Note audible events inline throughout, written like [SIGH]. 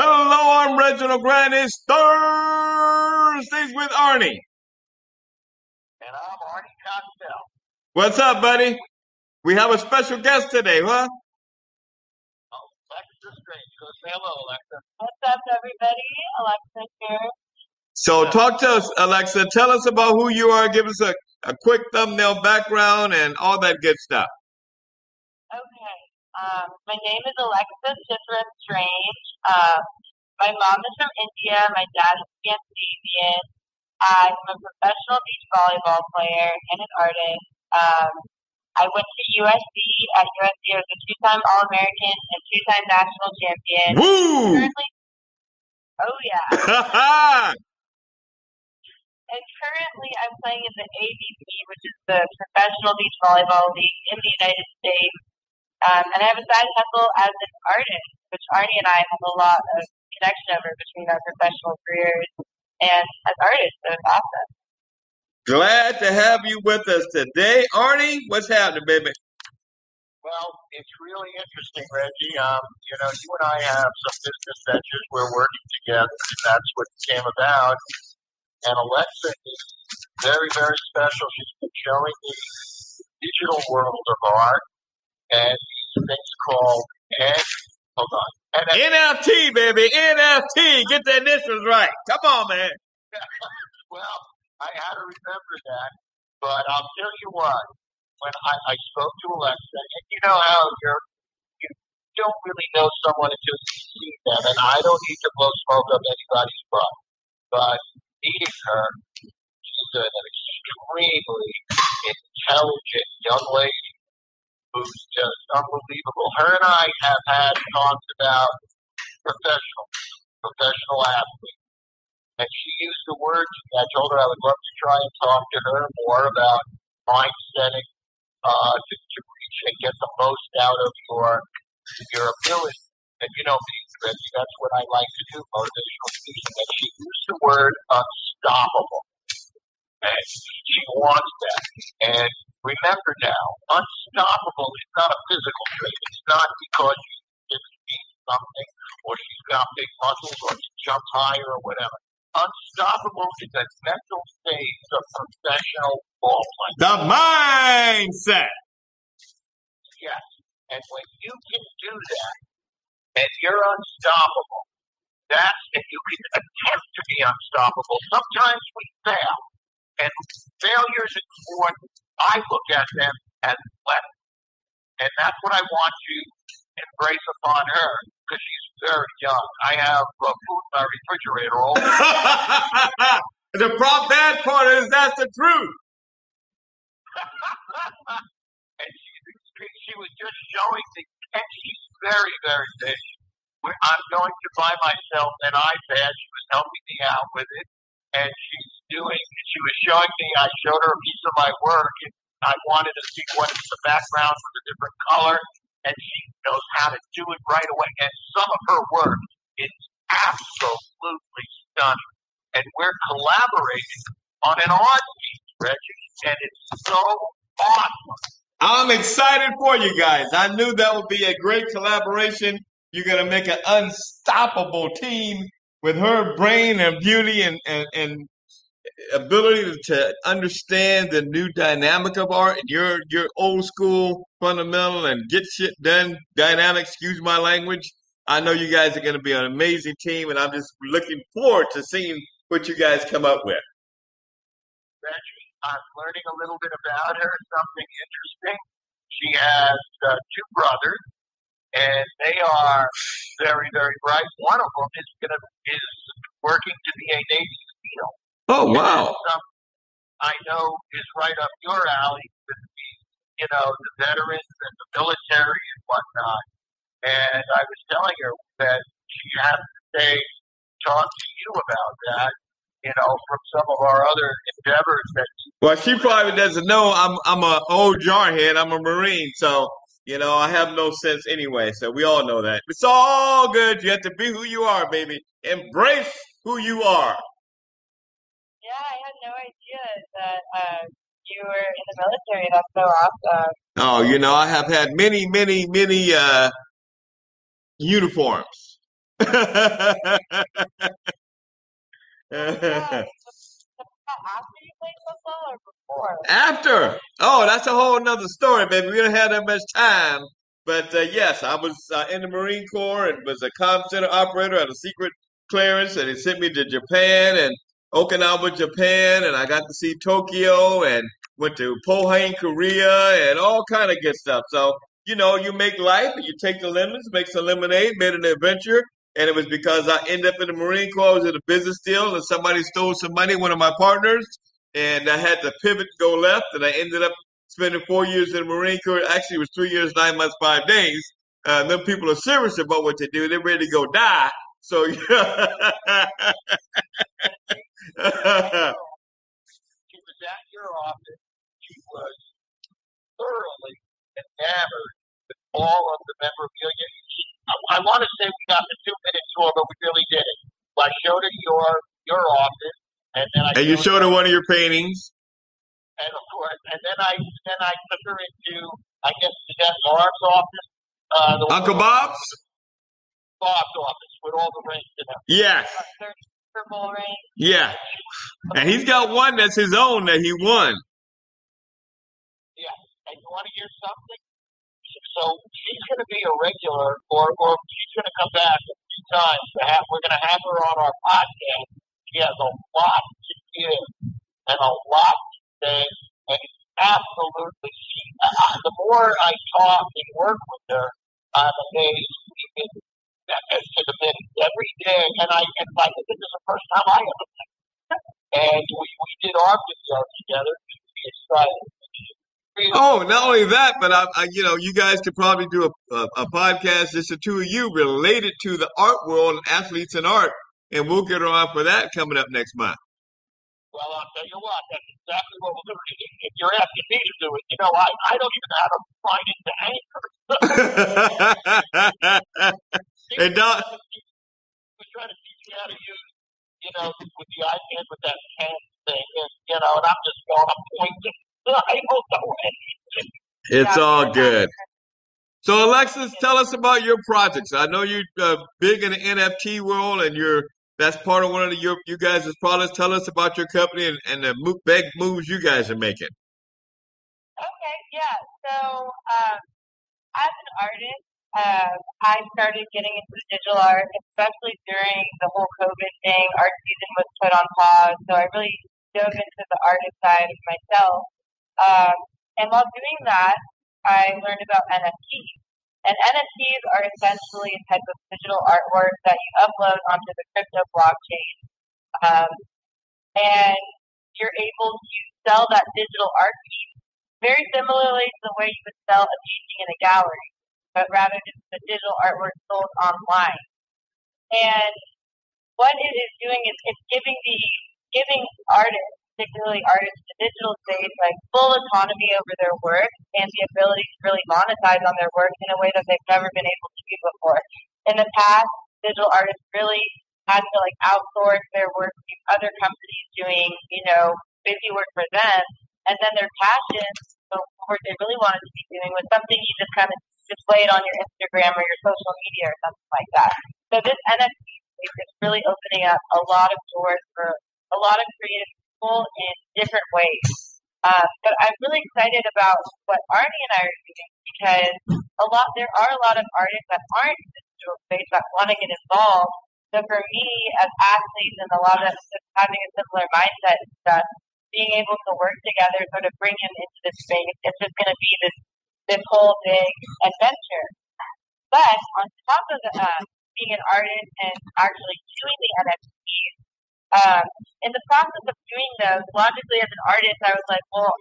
Hello, I'm Reginald Grant. It's Thursdays with Arnie. And I'm Arnie Costello. What's up, buddy? We have a special guest today, huh? Oh, Alexa Strange. Go say hello, Alexa. What's up, everybody? Alexa here. So, talk to us, Alexa. Tell us about who you are. Give us a, a quick thumbnail background and all that good stuff. Um, my name is Alexa Chitra Strange. Uh, my mom is from India. My dad is Scandinavian. I'm a professional beach volleyball player and an artist. Um, I went to USC. At USC, I was a two-time All-American and two-time national champion. Woo! Currently, oh yeah. [LAUGHS] And currently, I'm playing in the AVP, which is the Professional Beach Volleyball League in the United States. Um, and I have a side hustle as an artist, which Arnie and I have a lot of connection over between our professional careers and as artists. So it's awesome. Glad to have you with us today. Arnie, what's happening, baby? Well, it's really interesting, Reggie. Um, you know, you and I have some business ventures. We're working together, and that's what came about. And Alexa is very, very special. She's been showing me the digital world of art and things called and hold on. NFT. NFT, baby. NFT. Get the initials right. Come on, man. [LAUGHS] well, I had to remember that. But I'll tell you what, when I, I spoke to Alexa, and you know how you're you don't really know someone until you see them, and I don't need to blow smoke up anybody's butt. But meeting her, she's an extremely intelligent young lady who's just unbelievable. Her and I have had talks about professional, professional athletes. And she used the word to me. I told her I would love to try and talk to her more about mind setting, uh, to, to reach and get the most out of your your ability. And you know me, Reggie, that's what I like to do, motivational speaking. And she used the word unstoppable. And she wants that. And remember now, unstoppable is not a physical trait. It's not because you eat something or she's got big muscles or she jumps higher or whatever. Unstoppable is a mental state of professional ball play. The mindset. Yes. And when you can do that and you're unstoppable, that's if you can attempt to be unstoppable. Sometimes we fail. And failures in sport, I look at them as lessons. And that's what I want to embrace upon her because she's very young. I have uh, food in my refrigerator all [LAUGHS] the the prop bad part is that's the truth. [LAUGHS] and she's. She was just showing me, and she's very, very big. I'm going to buy myself an iPad. She was helping me out with it, and she's doing. She was showing me. I showed her a piece of my work, and I wanted to see what is the background with a different color, and she knows how to do it right away. And some of her work is absolutely stunning, and we're collaborating on an art piece, Reggie, and it's so awesome. I'm excited for you guys. I knew that would be a great collaboration. You're going to make an unstoppable team with her brain and beauty and, and, and ability to understand the new dynamic of art and your, your old school fundamental and get shit done dynamic, excuse my language. I know you guys are going to be an amazing team and I'm just looking forward to seeing what you guys come up with. I'm learning a little bit about her, something interesting. She has uh, two brothers, and they are very, very bright. One of them is going to is working to be a Navy SEAL. Oh, wow. some I know is right up your alley with the, you know, the veterans and the military and whatnot. And I was telling her that she has to say, talk to you about that, you know, from some of our other endeavors that Well, she probably doesn't know I'm I'm a old jarhead. I'm a Marine, so you know I have no sense anyway. So we all know that. It's all good. You have to be who you are, baby. Embrace who you are. Yeah, I had no idea that uh, you were in the military. That's so awesome. Oh, you know I have had many, many, many uh, uniforms. [LAUGHS] Yeah. After you played football or before? After. Oh, that's a whole nother story, baby. We don't have that much time. But uh, yes, I was uh, in the Marine Corps and was a comm center operator at a secret clearance, and it sent me to Japan and Okinawa, Japan, and I got to see Tokyo and went to Pohang, Korea, and all kind of good stuff. So you know, you make life and you take the lemons, make some lemonade, made an adventure, and it was because I ended up in the Marine Corps. I was in a business deal, and somebody stole some money, one of my partners, and I had to pivot, go left, and I ended up spending four years in the Marine Corps. Actually, it was three years, nine months, five days. Uh, them people are serious about what they do. They're ready to go die. So, She was at your office. She was thoroughly enamored with all of the memorabilia. I, I want to say we got the two minute tour, but we really didn't. I showed her your your office, and then I and you showed her one of your paintings. and of course, and then I then I took her into I guess Jeanette Barb's office, uh, the Uncle Bob's? Bob's office with all the rings in it. Yes. Bowl ring. Yeah. And he's got one that's his own that he won. And you want to hear something? So she's going to be a regular, or or she's going to come back a few times. To have, we're going to have her on our podcast. She has a lot to give and a lot to say, and it's absolutely she. The more I talk and work with her, I'm amazed. Even as to the minute every day, and I and like this is the first time I ever met. And we we did our video together. Excited. Really Oh, not only that, but I, I you know, you guys could probably do a, a, a podcast, just the two of you, related to the art world and athletes and art, and we'll get her on for that coming up next month. Well, I'll tell you what, that's exactly what we'll do. If you're asking me to do it, you know, I, I don't even know [LAUGHS] how to find it to anchor. and Don, was trying to teach me how to use, you know, with the iPad with that pen thing, and, you know, and I'm just going, I'm pointing. [LAUGHS] I don't know anything. it's Yeah, all good. So, Alexis, tell us about your projects. I know you're uh, big in the NFT world, and you're that's part of one of the, your you guys' products. Tell us about your company and, and the mo- big moves you guys are making. Okay, yeah. So, um, as an artist, um, I started getting into digital art, especially during the whole COVID thing. Art season was put on pause, so I really dove into the artist side of myself. Um, and while doing that, I learned about NFTs. And NFTs are essentially a type of digital artwork that you upload onto the crypto blockchain. Um, and you're able to sell that digital art piece very similarly to the way you would sell a painting in a gallery, but rather just the digital artwork sold online. And what it is doing is it's giving the giving artists, particularly artists in the digital space, like full autonomy over their work and the ability to really monetize on their work in a way that they've never been able to do before. In the past, digital artists really had to like outsource their work to other companies doing, you know, busy work for them and then their passion, the work they really wanted to be doing, was something you just kind of displayed on your Instagram or your social media or something like that. So this NFT space is really opening up a lot of doors for a lot of creative people in different ways. Um, but I'm really excited about what Arnie and I are doing because a lot there are a lot of artists that aren't in the digital space that want to get involved. So for me as athletes and a lot of having a similar mindset and stuff, being able to work together, sort of bring him into this space. It's just going to be this this whole big adventure. But on top of uh, being an artist and actually doing the NFTs, um, in the process of doing those, logically as an artist, I was like, well,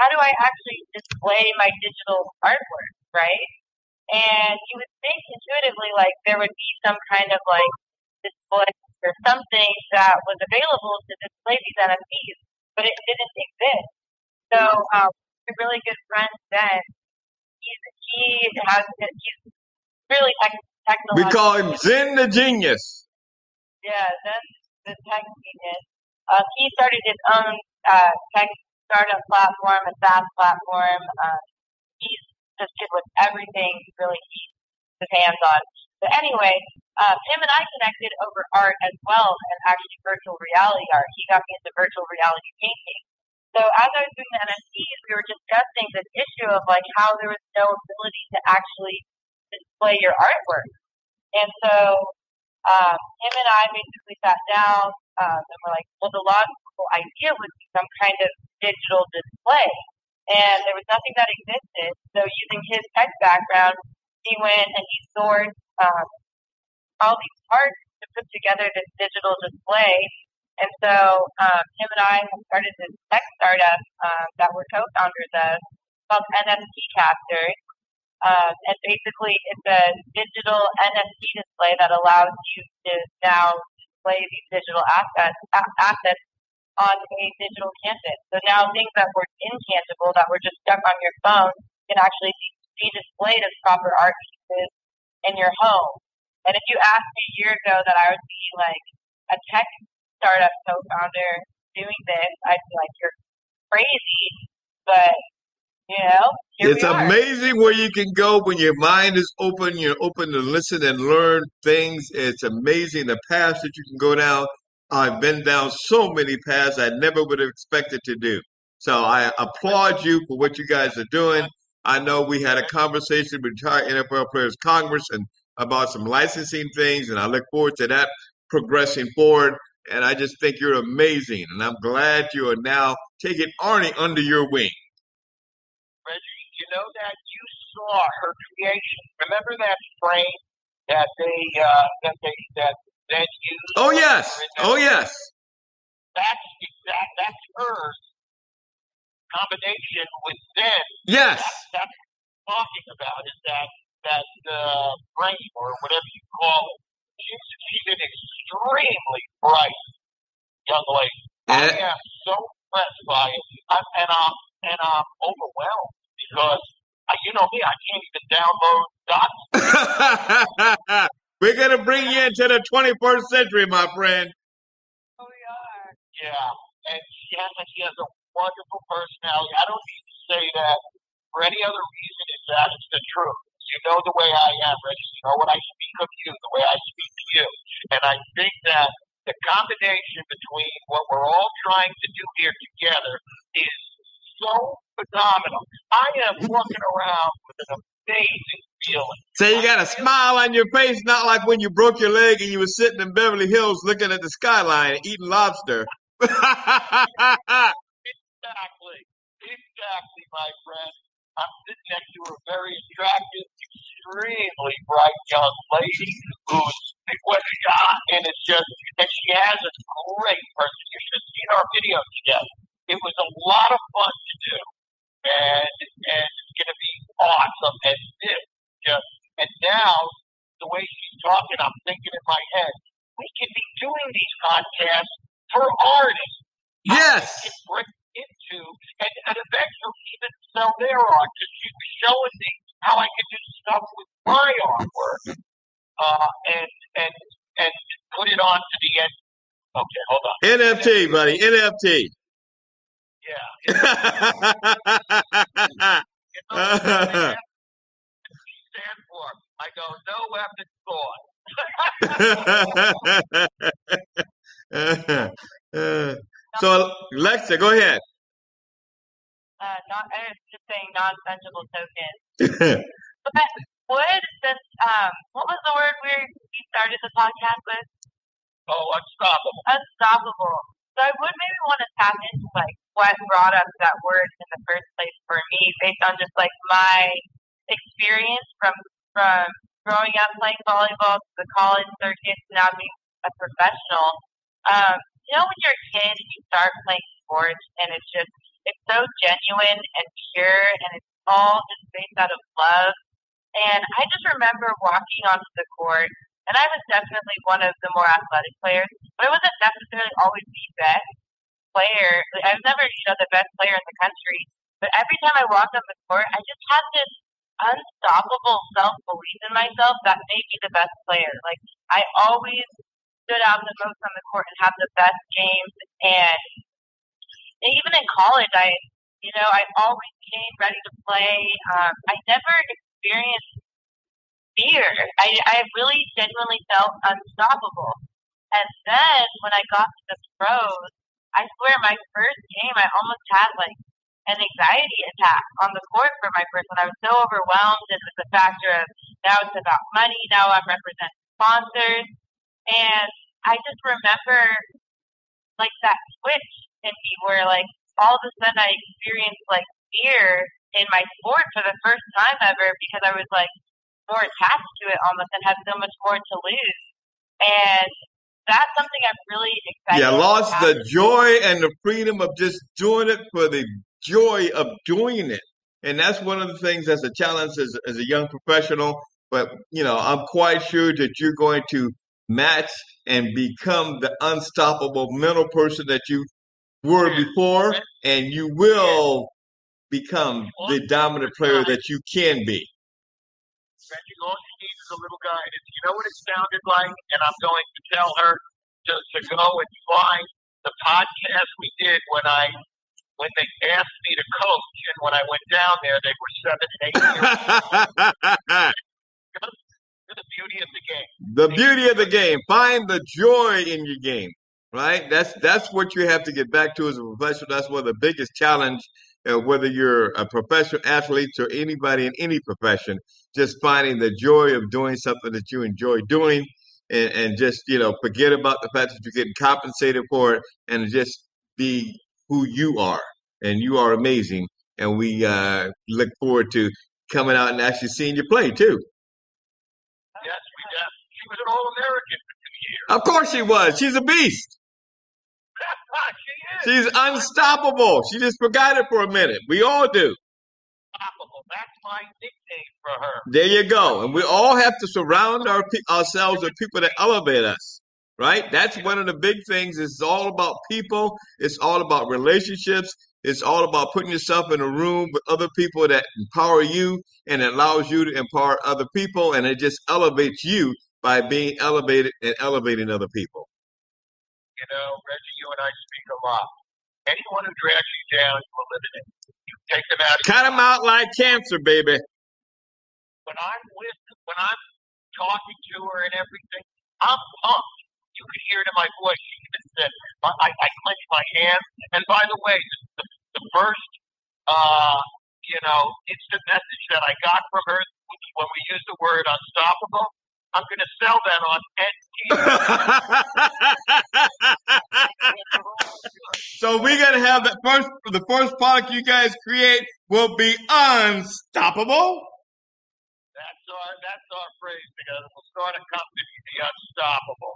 how do I actually display my digital artwork, right? And you would think intuitively like there would be some kind of like display or something that was available to display these NFTs but it didn't exist. So um, a really good friend Ben, he's, he has he's really tech, We call him Zen the Genius. Yeah, then the tech genius. Uh, he started his own uh, tech startup platform, a SaaS platform. Uh, he's just good with everything really he his hands on. But anyway, um, him and I connected over art as well, and actually virtual reality art. He got me into virtual reality painting. So as I was doing the NFTs, we were discussing this issue of like how there was no ability to actually display your artwork. And so um, him and I basically sat down um, and we're like, well, the logical idea would be some kind of digital display. And there was nothing that existed. So using his tech background, he went and he sourced um, all these parts to put together this digital display. And so um, him and I have started this tech startup um, that we're co-founders of called NFT Casters. Um, and basically, it's a digital NFT display that allows you to now display these digital assets assets on a digital canvas. So now things that were intangible, that were just stuck on your phone, can actually be displayed as proper art pieces in your home. And if you asked me a year ago that I would be like a tech startup co-founder doing this, I'd be like, you're crazy. But you know, it's amazing where you can go when your mind is open. You're open to listen and learn things. It's amazing the paths that you can go down. I've been down so many paths I never would have expected to do. So I applaud you for what you guys are doing. I know we had a conversation with retired NFL Players Congress and about some licensing things, and I look forward to that progressing forward. And I just think you're amazing, and I'm glad you are now taking Arnie under your wing. You know that you saw her creation. Remember that frame that they uh, that they that that used? Oh yes, oh yes. That's exact. That's hers combination with them. Yes. That's, that's what I'm talking about is that that uh, brain or whatever you call it. She's, she's an extremely bright young lady. And, I am so impressed by it, I'm, and I'm and I'm overwhelmed because uh, you know me, I can't even download dots. [LAUGHS] We're gonna bring you into the 21st century, my friend. Oh, we are. Yeah, and she has, and she has a wonderful personality. I don't need to say that for any other reason. It's that it's the truth. You know the way I am, Reggie. You know what I speak of you, the way I speak to you. And I think that the combination between what we're all trying to do here together is so phenomenal. I am walking around with an amazing feeling. So you got a smile on your face, not like when you broke your leg and you were sitting in Beverly Hills looking at the skyline eating lobster. [LAUGHS] Exactly. Exactly, my friend. I'm sitting next to a very attractive, extremely bright young lady who's [LAUGHS] and it's just and she has a great person. You should have seen our video together. It was a lot of fun to do. And and it's gonna be awesome. And this just and now the way she's talking, I'm thinking in my head, we could be doing these podcasts for artists. Yes into and, and eventually even sell their art because she was showing me how I could do stuff with my artwork uh, and and and put it on to the end. Okay, hold on. NFT, buddy, NFT. Yeah. [LAUGHS] stand for? I go, no weapon thought. [LAUGHS] So, Lexa, go ahead. Uh, not, I was just saying non-fungible tokens. [LAUGHS] but would this, um, what was the word we, we started the podcast with? Oh, unstoppable. Unstoppable. So I would maybe want to tap into like what brought up that word in the first place for me, based on just like my experience from from growing up playing volleyball to the college circuit to now being a professional. Um, you know when you're a kid and you start playing sports and it's just it's so genuine and pure and it's all just based out of love. And I just remember walking onto the court and I was definitely one of the more athletic players, but I wasn't necessarily always the best player. I was never, you know, the best player in the country. But every time I walked on the court, I just had this unstoppable self belief in myself that made me the best player. Like I always stood out the most on the court and have the best games. And even in college, I, you know, I always came ready to play. Um, I never experienced fear. I, I really genuinely felt unstoppable. And then when I got to the pros, I swear my first game, I almost had like an anxiety attack on the court for my first one. I was so overwhelmed, and with the factor of now it's about money, now I'm representing sponsors, and I just remember like that switch in me where like all of a sudden I experienced like fear in my sport for the first time ever because I was like more attached to it almost and had so much more to lose. And that's something I'm really excited. Yeah, lost about. the joy and the freedom of just doing it for the joy of doing it. And that's one of the things that's a challenge as, as a young professional. But, you know, I'm quite sure that you're going to match and become the unstoppable mental person that you were before, and you will become the dominant player uh, that you can be. Reggie, all she needs is a little guidance. You know what it sounded like? And I'm going to tell her to, to go and find the podcast we did when I when they asked me to coach and when I went down there they were seven and eight years old. the beauty of the game. the beauty of the game. Find the joy in your game. Right? That's that's what you have to get back to as a professional. That's one of the biggest challenge, uh, whether you're a professional athlete or anybody in any profession. Just finding the joy of doing something that you enjoy doing, and, and just you know forget about the fact that you're getting compensated for it, and just be who you are. And you are amazing. And we uh, look forward to coming out and actually seeing you play too. Yes, we did. She was an All American for two years. Of course she was. She's a beast. She is She's unstoppable. She just forgot it for a minute. We all do. unstoppable. That's my nickname for her. There you go. And we all have to surround our ourselves with people that elevate us. Right? That's one of the big things. It's all about people. It's all about relationships. It's all about putting yourself in a room with other people that empower you and allows you to empower other people. And it just elevates you by being elevated and elevating other people. You know, Reggie, you and I speak a lot. Anyone who drags you down, you eliminate. You take them out. Cut them out like cancer, baby. When I'm with, when I'm talking to her and everything, I'm pumped. You can hear it in my voice. She even said, I, I, I clench my hands. And by the way, the, the first, uh, you know, instant message that I got from her when we used the word unstoppable, I'm going to sell that on 10 so we're gonna have the first the first product you guys create will be unstoppable. That's our that's our phrase because we'll start a company, the unstoppable.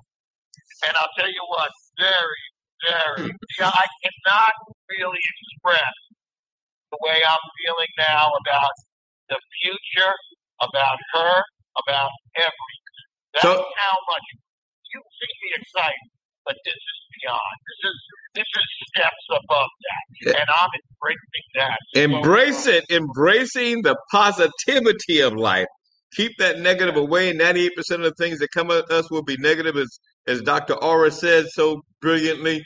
And I'll tell you what, very, very yeah, I cannot really express the way I'm feeling now about the future, about her, about everything. That's So- how much you see me excited, but this is beyond. This is this is steps above that. And I'm embracing that. Embrace it, embracing the positivity of life. Keep that negative away. Ninety-eight percent of the things that come at us will be negative, as as Dr. Aura said so brilliantly.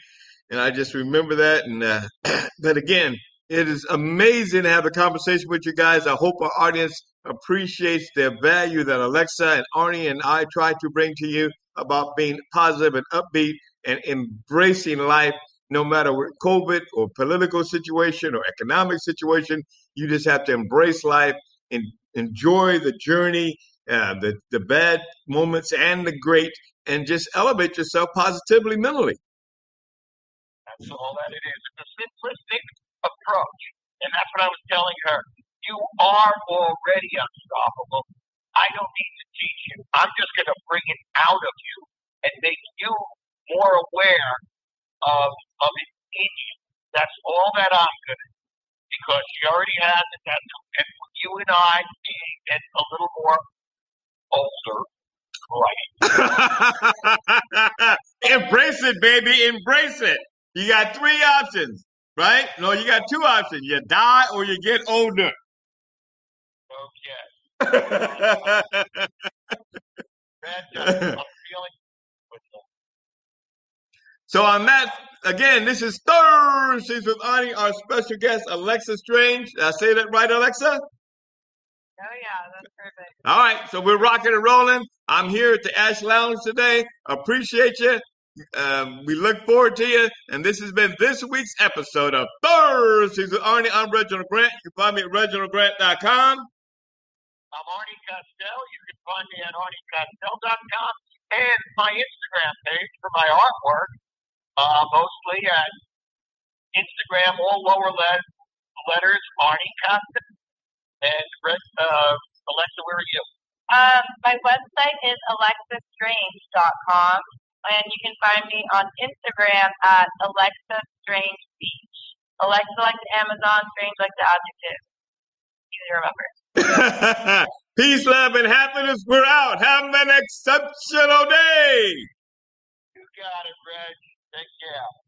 And I just remember that. And uh, [CLEARS THROAT] but again, it is amazing to have a conversation with you guys. I hope our audience appreciates the value that Alexa and Arnie and I try to bring to you about being positive and upbeat and embracing life, no matter what COVID or political situation or economic situation. You just have to embrace life and enjoy the journey, uh, the the bad moments and the great, and just elevate yourself positively mentally. That's all that it is. It's a simplistic approach. And that's what I was telling her. You are already unstoppable. I don't need to teach you. I'm just going to bring it out of you and make you more aware of, of it in you. That's all that I'm going to do. Because she already has it. That's, and you and I being a little more older, right? [LAUGHS] Embrace it, baby. Embrace it. You got three options, right? No, you got two options. You die or you get older. Okay. Fantastic. I'm feeling with the so on that, again, this is Thursdays with Arnie, our special guest, Alexa Strange. Did I say that right, Alexa? Oh yeah, that's perfect. All right, so we're rocking and rolling. I'm here at the Ash Lounge today. Appreciate you. Um, we look forward to you. And this has been this week's episode of Thursdays with Arnie. I'm Reginald Grant. You can find me at reginaldgrant.com. I'm Arnie Costell. You can find me at arniecostell.com and my Instagram page for my artwork, uh, mostly at Instagram, all lower le- letters, Arnie Costell. And uh, Alexa, where are you? Um, my website is alexastrange.com, and you can find me on Instagram at Alexa Strange Beach. Alexa like the Amazon, Strange like the adjective. Easy to remember. [LAUGHS] Peace, love, and happiness. We're out. Have an exceptional day. You got it, Reg. Take care.